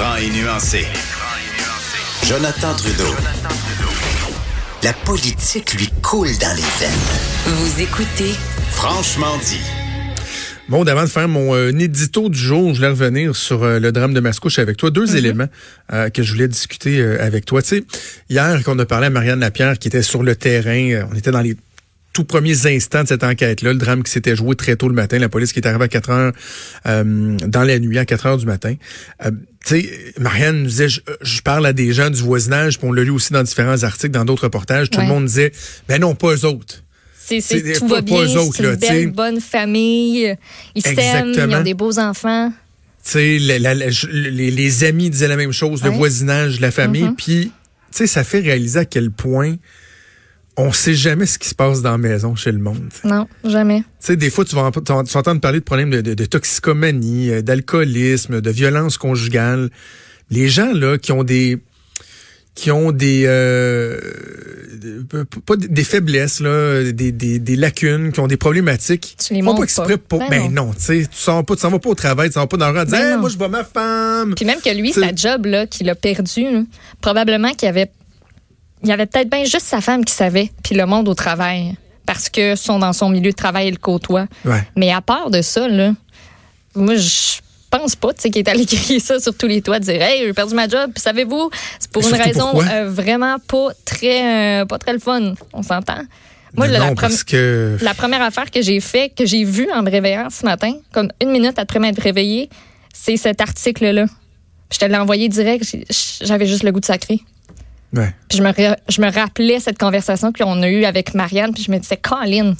Franc et nuancé. Jonathan Trudeau. La politique lui coule dans les veines. Vous écoutez Franchement dit. Bon, avant de faire mon euh, édito du jour, je voulais revenir sur euh, le drame de Mascouche avec toi. Deux éléments euh, que je voulais discuter euh, avec toi. Tu sais, hier, qu'on a parlé à Marianne Lapierre qui était sur le terrain, euh, on était dans les tout premiers instants de cette enquête-là, le drame qui s'était joué très tôt le matin, la police qui est arrivée à 4 heures euh, dans la nuit, à 4 heures du matin. Euh, tu sais, Marianne nous disait, je, je parle à des gens du voisinage, puis on l'a lu aussi dans différents articles, dans d'autres reportages, tout Ouais. le monde disait, ben non, pas eux autres. C'est, tout pas- va pas bien, eux autres, c'est là, une sais. belle, bonne famille. Ils s'aiment, ils ont des beaux enfants. Tu sais, les, les amis disaient la même chose, le voisinage, la famille, Mhm. puis tu sais, ça fait réaliser à quel point on sait jamais ce qui se passe dans la maison chez le monde. Tu Non, jamais. sais, des fois, tu vas, en- tu vas entendre parler de problèmes de, de- de toxicomanie, euh, d'alcoolisme, de violence conjugale. Les gens là qui ont des qui ont des euh, de- pas des des faiblesses là, des, des, des lacunes, qui ont des problématiques. Tu les montres exprès pas. pour- Ben ben non, tu sais, tu s'en pas, tu s'en vas pas au travail, tu s'en vas pas dans le rang, Ben Hey, non. moi je vois ma femme. Puis même que lui, sa job, là, qu'il a perdu, probablement qu'il avait, il y avait peut-être bien juste sa femme qui savait, puis le monde au travail. Parce que sont dans son milieu de travail et le côtoie. Ouais. Mais à part de ça, là, moi, je pense pas, tu sais, qu'il est allé crier ça sur tous les toits, dire, hey, j'ai perdu ma job, puis savez-vous, c'est pour une raison euh, vraiment pas très, euh, pas très le fun. On s'entend? Moi, la, non, la parce prom- que la première affaire que j'ai fait, que j'ai vue en me réveillant ce matin, comme une minute après m'être réveillée, c'est cet article-là. Je te l'ai envoyé direct, j'avais juste le goût de sacrer. Ouais. Puis je me, je me rappelais cette conversation qu'on a eue avec Marianne, puis je me disais, Colin,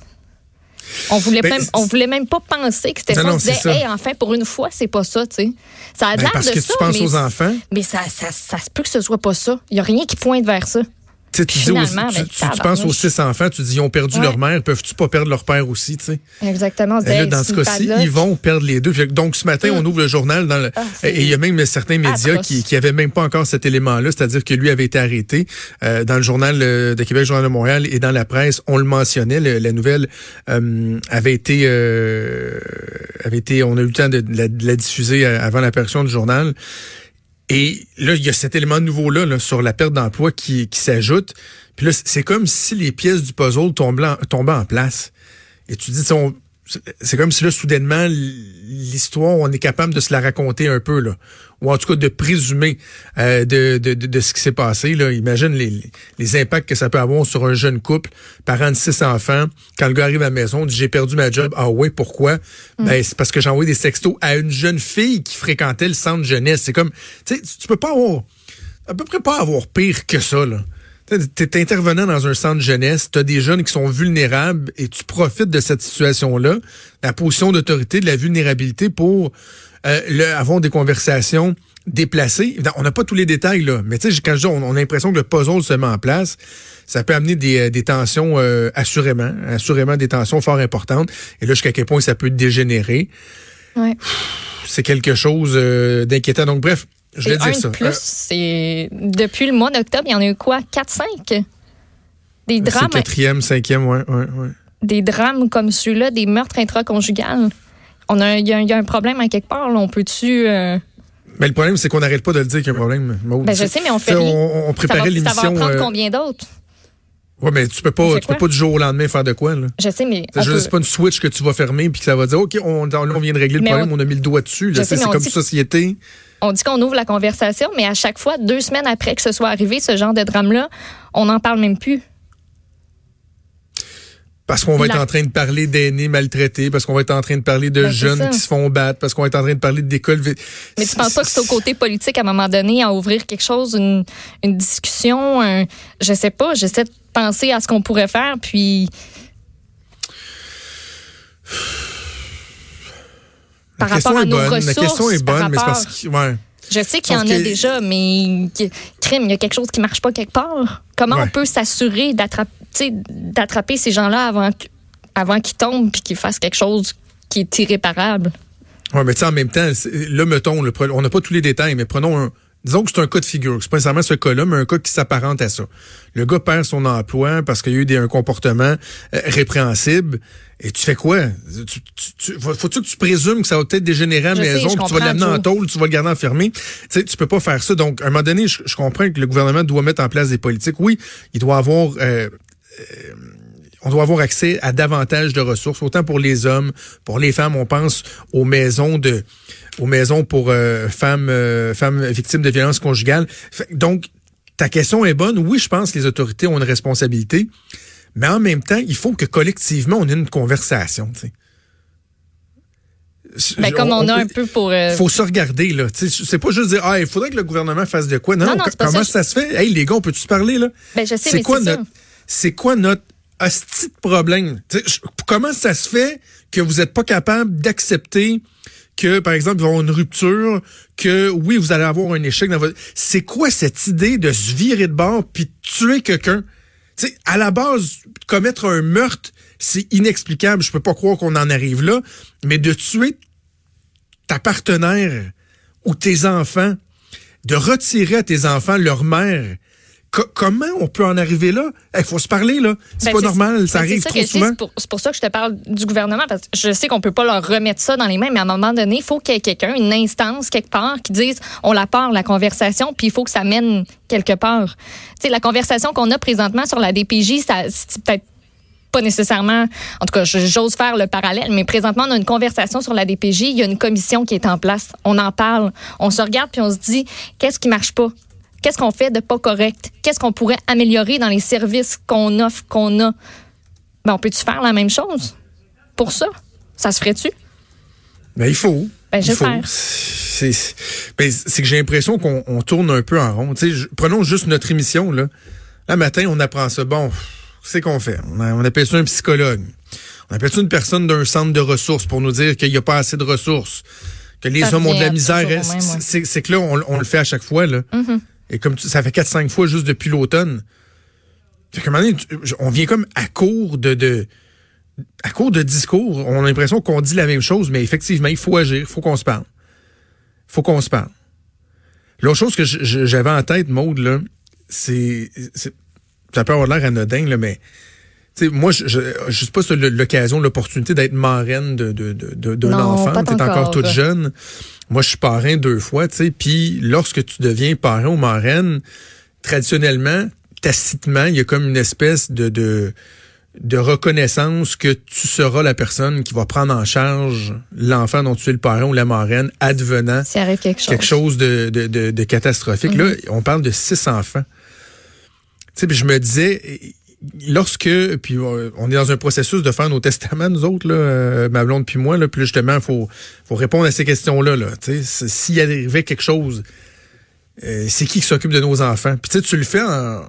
on voulait, Ben, même, on voulait même pas penser que c'était ça. On se disait, ça. hey, enfin, pour une fois, c'est pas ça, tu sais. Ça a Ben, l'air de que ça, tu penses mais, aux enfants. mais ça, ça, ça se peut que ce soit pas ça. Il y a rien qui pointe vers ça. Tu dis tu, ben, tu- tu penses aux six enfants, tu dis ils ont perdu Ouais. leur mère, peuvent-tu pas perdre leur père aussi, tu sais? Exactement. Là, dans ce cas-ci, ils vont perdre les deux. Donc, ce matin, on ouvre le journal dans le, Ah, et il y a même certains médias atroce. qui, qui avaient même pas encore cet élément-là, c'est-à-dire que lui avait été arrêté euh, dans le journal euh, de Québec, Journal de Montréal et dans la presse, on le mentionnait, le- la nouvelle euh, avait été, euh, avait été, on a eu le temps de, de la, de la diffuser euh, avant l'apparition du journal. Et là, il y a cet élément nouveau-là là, sur la perte d'emploi qui, s'ajoute. Puis là, c'est comme si les pièces du puzzle tombaient en, tombaient en place. Et tu dis, on- c'est comme si là, soudainement, l'histoire, on est capable de se la raconter un peu, là. Ou en tout cas de présumer euh, de, de, de, de ce qui s'est passé. Là. Imagine les, les impacts que ça peut avoir sur un jeune couple, parent de six enfants. Quand le gars arrive à la maison, dit j'ai perdu ma job. Ah ouais, pourquoi? Ben, c'est parce que j'ai envoyé des sextos à une jeune fille qui fréquentait le centre jeunesse. C'est comme, tu sais, tu peux pas avoir, à peu près pas avoir pire que ça, là. Tu es intervenant dans un centre jeunesse, tu as des jeunes qui sont vulnérables et tu profites de cette situation-là, la position d'autorité, de la vulnérabilité pour euh, le- avoir des conversations déplacées. On n'a pas tous les détails, là, mais tu sais, quand je dis on, on a l'impression que le puzzle se met en place, ça peut amener des, euh, des tensions euh, assurément, assurément des tensions fort importantes. Et là, jusqu'à quel point ça peut dégénérer. Ouais. C'est quelque chose euh, d'inquiétant. Donc, bref, je un dire de ça. plus. Euh, C'est depuis le mois d'octobre, il y en a eu quoi? 4 5 Des c'est drames quatrième, cinquième, ouais, ouais, ouais. des drames comme ceux-là, des meurtres intraconjugales. On a il y, a il y a un problème à quelque part, là. on peut-tu euh, Mais le problème, c'est qu'on n'arrête pas de le dire qu'il y a un problème. Maud. Ben je sais mais on fait on, préparait ça va l'émission. en prendre euh, combien d'autres? Ouais, mais tu peux pas, tu peux pas du jour au lendemain faire de quoi, là. Je sais mais C'est on juste peut- c'est pas une switch que tu vas fermer puis que ça va dire OK, on, là, on vient de régler le problème, on- on, a mis le doigt dessus. Là, Je sais, sais, c'est comme dit- société. on dit qu'on ouvre la conversation, mais à chaque fois, deux semaines après que ce soit arrivé, ce genre de drame-là, on n'en parle même plus. Parce qu'on va La- être en train de parler d'aînés maltraités, parce qu'on va être en train de parler de Ben, jeunes qui se font battre, parce qu'on va être en train de parler d'écoles. Mais tu penses pas que c'est au côté politique à un moment donné à ouvrir quelque chose, une, une discussion, un, je sais pas, j'essaie de penser à ce qu'on pourrait faire, puis par La rapport question à est nos bonne. ressources. La question est par bonne, mais c'est rapport- parce que. Ouais. Je sais qu'il y en a déjà, mais crime, il y a quelque chose qui marche pas quelque part. Comment Ouais. on peut s'assurer d'attraper, d'attraper ces gens-là avant, avant qu'ils tombent puis qu'ils fassent quelque chose qui est irréparable? Ouais, mais tu sais, en même temps, là, mettons, le on n'a pas tous les détails, mais prenons un. Disons que c'est un cas de figure. C'est pas nécessairement ce cas-là, mais un cas qui s'apparente à ça. Le gars perd son emploi parce qu'il y a eu des, un comportement euh, répréhensible. Et tu fais quoi? Tu, tu, tu- faut- Faut-tu que tu présumes que ça va peut-être dégénérer à la sais, maison, je puis tu vas l'amener en tôle, tu vas le garder enfermé? Tu sais, tu peux pas faire ça. Donc, à un moment donné, je, je comprends que le gouvernement doit mettre en place des politiques. Oui, il doit avoir euh, on doit avoir accès à davantage de ressources, autant pour les hommes, pour les femmes. On pense aux maisons de, aux maisons pour euh, femmes, euh, femmes victimes de violences conjugales. Donc, ta question est bonne. Oui, je pense que les autorités ont une responsabilité, mais en même temps, il faut que collectivement on ait une conversation. tu sais. Ben, comme on, a un peu pour. euh, faut se regarder là. C'est pas juste dire ah il faudrait que le gouvernement fasse de quoi. Non, comment ça. ça, se fait? Hey les gars, on peut tu se parler là? Ben, je sais, C'est mais quoi c'est ça. C'est quoi notre hostie de problème? Comment ça se fait que vous êtes pas capable d'accepter que par exemple il va avoir une rupture, que oui vous allez avoir un échec dans votre. C'est quoi cette idée de se virer de bord puis de tuer quelqu'un? Tu sais, à la base, commettre un meurtre, c'est inexplicable. Je peux pas croire qu'on en arrive là. Mais de tuer ta partenaire ou tes enfants, de retirer à tes enfants leur mère, co- comment on peut en arriver là? Il faut se parler, là. C'est Ben, pas normal, ça ben, arrive c'est trop souvent. C'est pour, ça que je te parle du gouvernement, parce que je sais qu'on peut pas leur remettre ça dans les mains, mais à un moment donné, il faut qu'il y ait quelqu'un, une instance quelque part, qui dise on la part, la conversation, puis il faut que ça mène quelque part. Tu sais, la conversation qu'on a présentement sur la DPJ, ça, c'est peut-être pas nécessairement, en tout cas, j'ose faire le parallèle, mais présentement, on a une conversation sur la DPJ, il y a une commission qui est en place, on en parle, on se regarde puis on se dit, qu'est-ce qui marche pas? Qu'est-ce qu'on fait de pas correct? Qu'est-ce qu'on pourrait améliorer dans les services qu'on offre, qu'on a? Ben, on peut-tu faire la même chose pour ça? Ça se ferait-tu? Ben, il faut. Ben, j'espère. C'est ben, c'est que j'ai l'impression qu'on on tourne un peu en rond. Prenons juste notre émission. Là. Là, matin, on apprend ça. Bon, c'est qu'on fait? On, a- on appelle ça un psychologue. On appelle ça une personne d'un centre de ressources pour nous dire qu'il n'y a pas assez de ressources, que les Ça hommes ont de la misère. C'est- ouais. Que là, on, on le fait à chaque fois. Là. Mm-hmm. Et comme ça fait 4-5 fois juste depuis l'automne. On vient comme à court de, à court de discours. On a l'impression qu'on dit la même chose, mais effectivement, il faut agir, il faut qu'on se parle. Il faut qu'on se parle. L'autre chose que j'avais en tête, Maude, là, c'est, c'est- ça peut avoir l'air anodin, là, mais tu moi, je, je, je sais pas l'occasion, l'opportunité d'être marraine de, de, de, de- d'un enfant. pas T'es encore encore. toute jeune. Moi, je suis parrain deux fois, tu sais. Puis, lorsque tu deviens parrain ou marraine, traditionnellement, tacitement, il y a comme une espèce de, de, de reconnaissance que tu seras la personne qui va prendre en charge l'enfant dont tu es le parrain ou la marraine, advenant S'il arrive quelque chose. quelque chose de, de, de, de catastrophique. Là, on parle de six enfants. Tu sais, puis je me disais, lorsque, puis euh, on est dans un processus de faire nos testaments, nous autres, là, euh, ma blonde puis moi, là, puis justement, il faut, faut répondre à ces questions-là. Là, tu sais, s'il y arrivait quelque chose, euh, c'est qui qui s'occupe de nos enfants? Puis tu le fais en,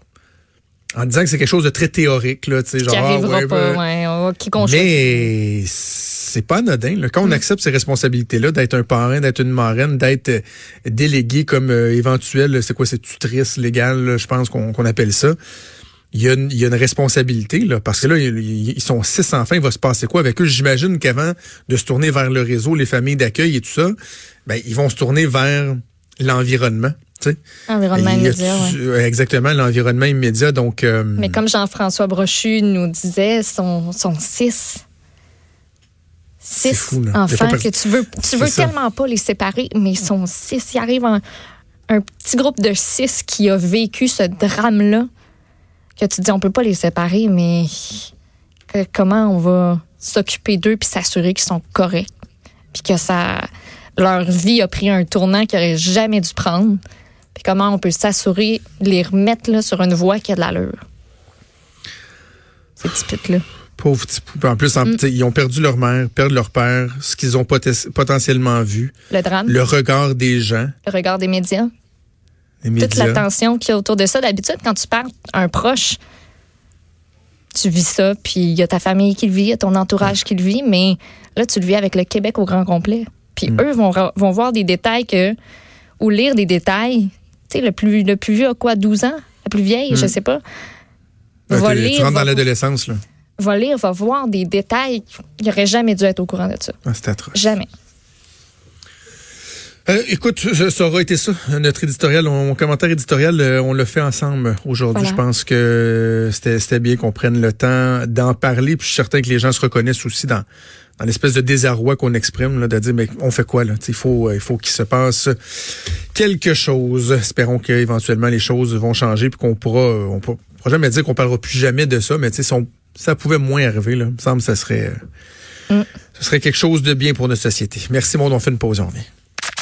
en disant que c'est quelque chose de très théorique, là, tu sais, genre, Qui arrivera ouais, pas, ben, ouais, qui mais c'est pas anodin. là. Quand on accepte ces responsabilités-là, d'être un parrain, d'être une marraine, d'être délégué comme euh, éventuel, c'est quoi, c'est tutrice légale, là, je pense qu'on qu'on appelle ça. Il y, a une, il y a une responsabilité, là, parce que là, ils, sont six enfants, il va se passer quoi avec eux? J'imagine qu'avant de se tourner vers le réseau, les familles d'accueil et tout ça, ben, ils vont se tourner vers l'environnement. tu sais. Environnement Il y a- immédiat, ouais. Exactement, l'environnement immédiat. Donc, euh, Mais comme Jean-François Brochu nous disait, sont, sont six. Six fou, enfants que tu veux, tu veux ça. tellement pas les séparer, mais ils sont six. Il arrive un, un petit groupe de six qui a vécu ce drame-là, que tu dis on peut pas les séparer, mais que- comment on va s'occuper d'eux puis s'assurer qu'ils sont corrects, puis que ça, leur vie a pris un tournant qu'ils n'auraient jamais dû prendre, puis comment on peut s'assurer de les remettre là, sur une voie qui a de l'allure? Ces petits putes-là. Pauvres petits. En plus, en- Mm. ils ont perdu leur mère, perdent leur père, ce qu'ils ont potentiellement vu, Le drame, le regard des gens, le regard des médias, toute l'attention qu'il y a autour de ça. D'habitude, quand tu perds un proche, tu vis ça, puis il y a ta famille qui le vit, il y a ton entourage qui le vit, mais là, tu le vis avec le Québec au grand complet. Puis eux vont, voir des détails que, ou lire des détails. Tu sais, le plus, le plus vieux a quoi, 12 ans? La plus vieille, je sais pas. Va tu rentres dans l'adolescence, là. va lire, va voir des détails. Il aurait jamais dû être au courant de ça. Ah, c'est atroce. Jamais. Euh, écoute, ça ça aura été ça, notre éditorial, mon commentaire éditorial, euh, on l'a fait ensemble aujourd'hui. Voilà. Je pense que c'était bien qu'on prenne le temps d'en parler, puis je suis certain que les gens se reconnaissent aussi dans, dans l'espèce de désarroi qu'on exprime, là, de dire, mais on fait quoi là? Il faut, euh, il faut qu'il se passe quelque chose. Espérons qu'éventuellement les choses vont changer, puis qu'on pourra, euh, on pourra pourra jamais dire qu'on parlera plus jamais de ça, mais si on- ça pouvait moins arriver, là, il me semble que ça serait, euh, Mm. serait quelque chose de bien pour notre société. Merci, monde, on fait une pause, on revient.